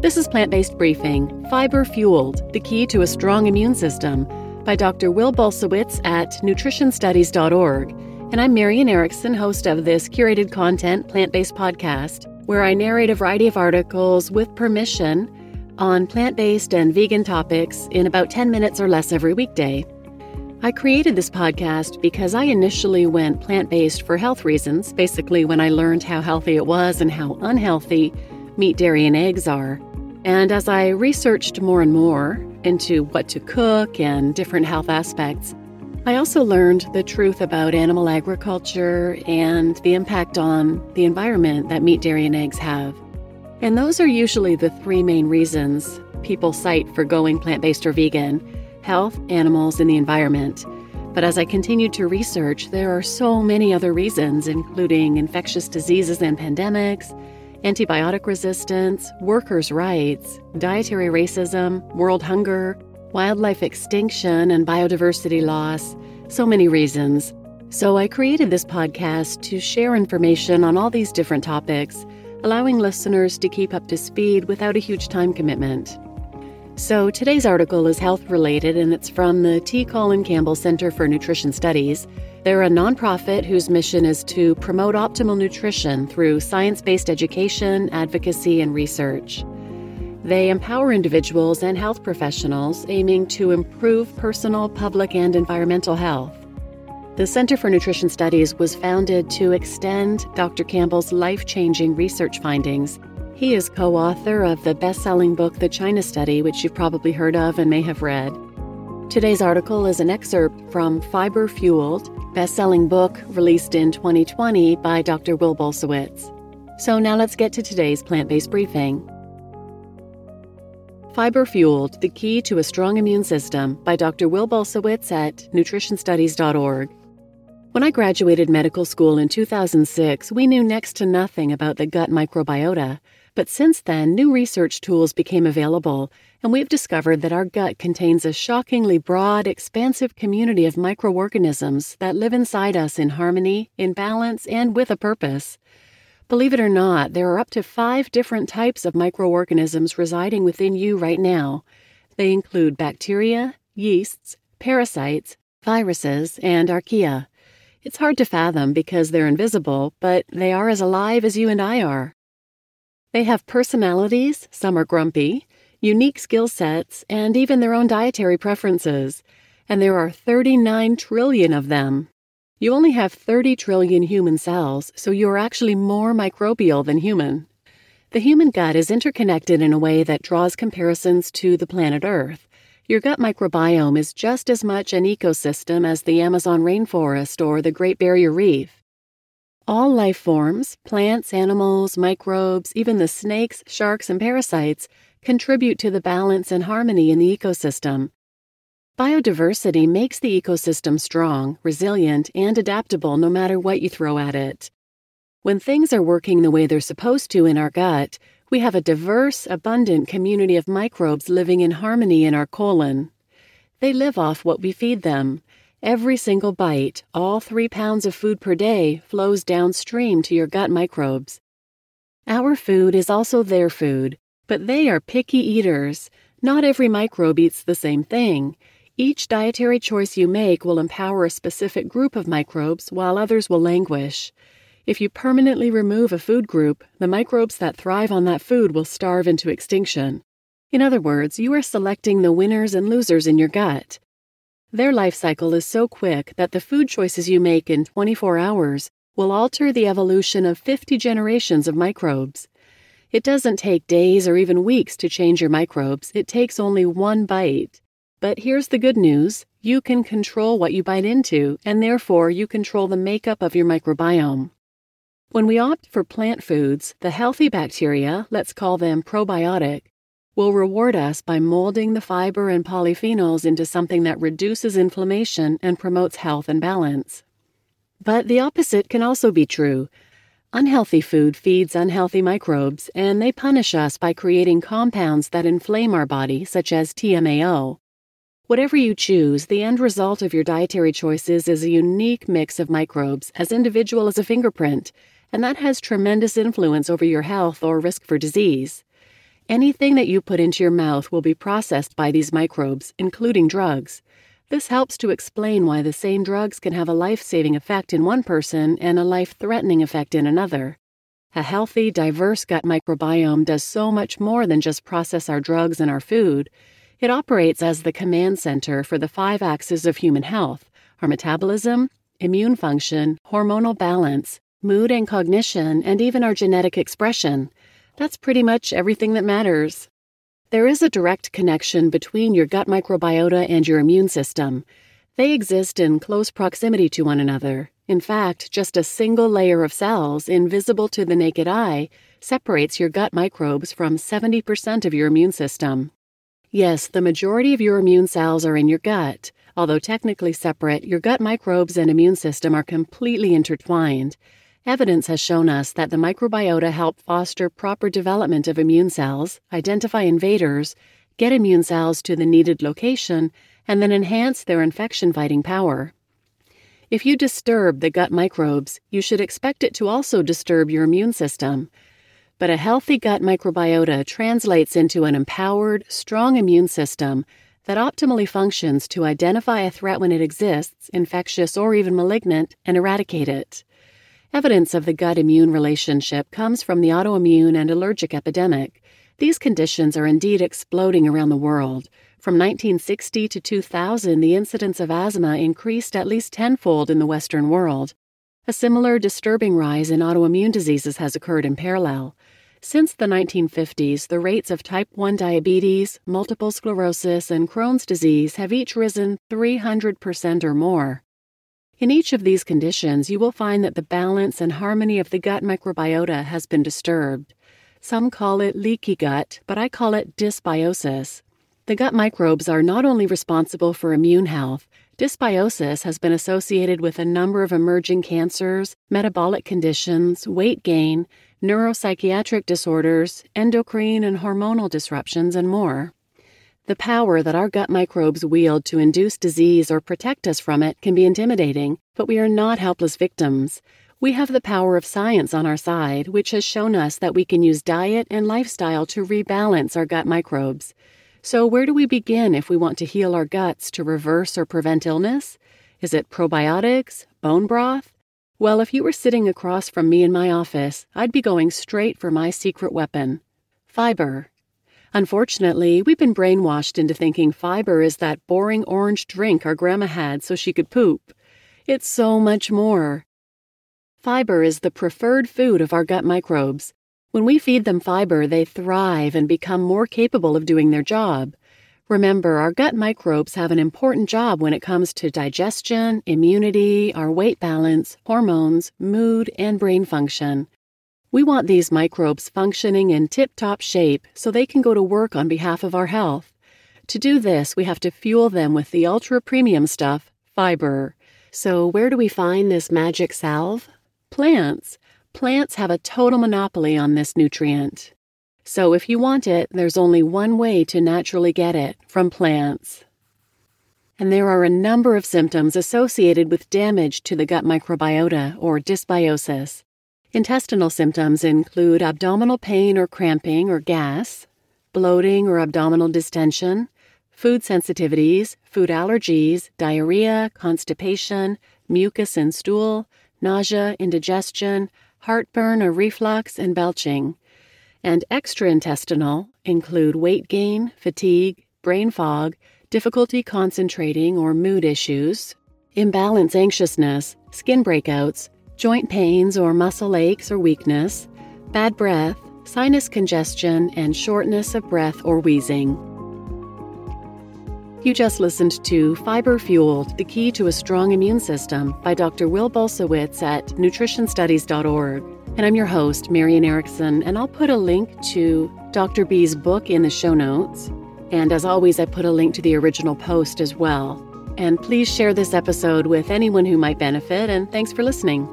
This is Plant Based Briefing Fiber Fueled, the Key to a Strong Immune System by Dr. Will Bulsiewicz at nutritionstudies.org. And I'm Marian Erickson, host of this curated content plant based podcast, where I narrate a variety of articles with permission on plant based and vegan topics in about 10 minutes or less every weekday. I created this podcast because I initially went plant based for health reasons, basically, when I learned how healthy it was and how unhealthy meat, dairy, and eggs are. And as I researched more and more into what to cook and different health aspects, I also learned the truth about animal agriculture and the impact on the environment that meat, dairy, and eggs have. And those are usually the three main reasons people cite for going plant based or vegan health, animals, and the environment. But as I continued to research, there are so many other reasons, including infectious diseases and pandemics, antibiotic resistance, workers' rights, dietary racism, world hunger, wildlife extinction, and biodiversity loss. So many reasons. So I created this podcast to share information on all these different topics, allowing listeners to keep up to speed without a huge time commitment. So today's article is health related and it's from the T. Colin Campbell Center for Nutrition Studies. They're a nonprofit whose mission is to promote optimal nutrition through science based education, advocacy, and research. They empower individuals and health professionals aiming to improve personal, public, and environmental health. The Center for Nutrition Studies was founded to extend Dr. Campbell's life changing research findings. He is co author of the best selling book, The China Study, which you've probably heard of and may have read. Today's article is an excerpt from Fiber Fueled best-selling book released in 2020 by Dr. Will Bulsiewicz. So now let's get to today's plant-based briefing. Fiber Fueled: The Key to a Strong Immune System by Dr. Will Bulsiewicz at nutritionstudies.org. When I graduated medical school in 2006, we knew next to nothing about the gut microbiota. But since then, new research tools became available, and we've discovered that our gut contains a shockingly broad, expansive community of microorganisms that live inside us in harmony, in balance, and with a purpose. Believe it or not, there are up to five different types of microorganisms residing within you right now. They include bacteria, yeasts, parasites, viruses, and archaea. It's hard to fathom because they're invisible, but they are as alive as you and I are. They have personalities, some are grumpy, unique skill sets, and even their own dietary preferences. And there are 39 trillion of them. You only have 30 trillion human cells, so you're actually more microbial than human. The human gut is interconnected in a way that draws comparisons to the planet Earth. Your gut microbiome is just as much an ecosystem as the Amazon rainforest or the Great Barrier Reef. All life forms, plants, animals, microbes, even the snakes, sharks, and parasites, contribute to the balance and harmony in the ecosystem. Biodiversity makes the ecosystem strong, resilient, and adaptable no matter what you throw at it. When things are working the way they're supposed to in our gut, we have a diverse, abundant community of microbes living in harmony in our colon. They live off what we feed them, Every single bite, all three pounds of food per day, flows downstream to your gut microbes. Our food is also their food, but they are picky eaters. Not every microbe eats the same thing. Each dietary choice you make will empower a specific group of microbes, while others will languish. If you permanently remove a food group, the microbes that thrive on that food will starve into extinction. In other words, you are selecting the winners and losers in your gut. Their life cycle is so quick that the food choices you make in 24 hours will alter the evolution of 50 generations of microbes. It doesn't take days or even weeks to change your microbes, it takes only one bite. But here's the good news you can control what you bite into, and therefore you control the makeup of your microbiome. When we opt for plant foods, the healthy bacteria, let's call them probiotic, will reward us by molding the fiber and polyphenols into something that reduces inflammation and promotes health and balance. But the opposite can also be true. Unhealthy food feeds unhealthy microbes, and they punish us by creating compounds that inflame our body, such as TMAO. Whatever you choose, the end result of your dietary choices is a unique mix of microbes, as individual as a fingerprint, and that has tremendous influence over your health or risk for disease. Anything that you put into your mouth will be processed by these microbes, including drugs. This helps to explain why the same drugs can have a life saving effect in one person and a life threatening effect in another. A healthy, diverse gut microbiome does so much more than just process our drugs and our food. It operates as the command center for the five axes of human health our metabolism, immune function, hormonal balance, mood and cognition, and even our genetic expression. That's pretty much everything that matters. There is a direct connection between your gut microbiota and your immune system. They exist in close proximity to one another. In fact, just a single layer of cells, invisible to the naked eye, separates your gut microbes from 70% of your immune system. Yes, the majority of your immune cells are in your gut. Although technically separate, your gut microbes and immune system are completely intertwined. Evidence has shown us that the microbiota help foster proper development of immune cells, identify invaders, get immune cells to the needed location, and then enhance their infection fighting power. If you disturb the gut microbes, you should expect it to also disturb your immune system. But a healthy gut microbiota translates into an empowered, strong immune system that optimally functions to identify a threat when it exists, infectious or even malignant, and eradicate it. Evidence of the gut immune relationship comes from the autoimmune and allergic epidemic. These conditions are indeed exploding around the world. From 1960 to 2000, the incidence of asthma increased at least tenfold in the Western world. A similar disturbing rise in autoimmune diseases has occurred in parallel. Since the 1950s, the rates of type 1 diabetes, multiple sclerosis, and Crohn's disease have each risen 300% or more. In each of these conditions, you will find that the balance and harmony of the gut microbiota has been disturbed. Some call it leaky gut, but I call it dysbiosis. The gut microbes are not only responsible for immune health, dysbiosis has been associated with a number of emerging cancers, metabolic conditions, weight gain, neuropsychiatric disorders, endocrine and hormonal disruptions, and more. The power that our gut microbes wield to induce disease or protect us from it can be intimidating, but we are not helpless victims. We have the power of science on our side, which has shown us that we can use diet and lifestyle to rebalance our gut microbes. So, where do we begin if we want to heal our guts to reverse or prevent illness? Is it probiotics? Bone broth? Well, if you were sitting across from me in my office, I'd be going straight for my secret weapon fiber. Unfortunately, we've been brainwashed into thinking fiber is that boring orange drink our grandma had so she could poop. It's so much more. Fiber is the preferred food of our gut microbes. When we feed them fiber, they thrive and become more capable of doing their job. Remember, our gut microbes have an important job when it comes to digestion, immunity, our weight balance, hormones, mood, and brain function. We want these microbes functioning in tip top shape so they can go to work on behalf of our health. To do this, we have to fuel them with the ultra premium stuff, fiber. So, where do we find this magic salve? Plants. Plants have a total monopoly on this nutrient. So, if you want it, there's only one way to naturally get it from plants. And there are a number of symptoms associated with damage to the gut microbiota or dysbiosis. Intestinal symptoms include abdominal pain or cramping or gas, bloating or abdominal distension, food sensitivities, food allergies, diarrhea, constipation, mucus in stool, nausea, indigestion, heartburn or reflux, and belching. And extraintestinal include weight gain, fatigue, brain fog, difficulty concentrating or mood issues, imbalance anxiousness, skin breakouts, joint pains or muscle aches or weakness, bad breath, sinus congestion, and shortness of breath or wheezing. You just listened to Fiber Fueled The Key to a Strong Immune System by Dr. Will Bulsiewicz at nutritionstudies.org. And I'm your host, Marian Erickson, and I'll put a link to Dr. B's book in the show notes. And as always, I put a link to the original post as well. And please share this episode with anyone who might benefit, and thanks for listening.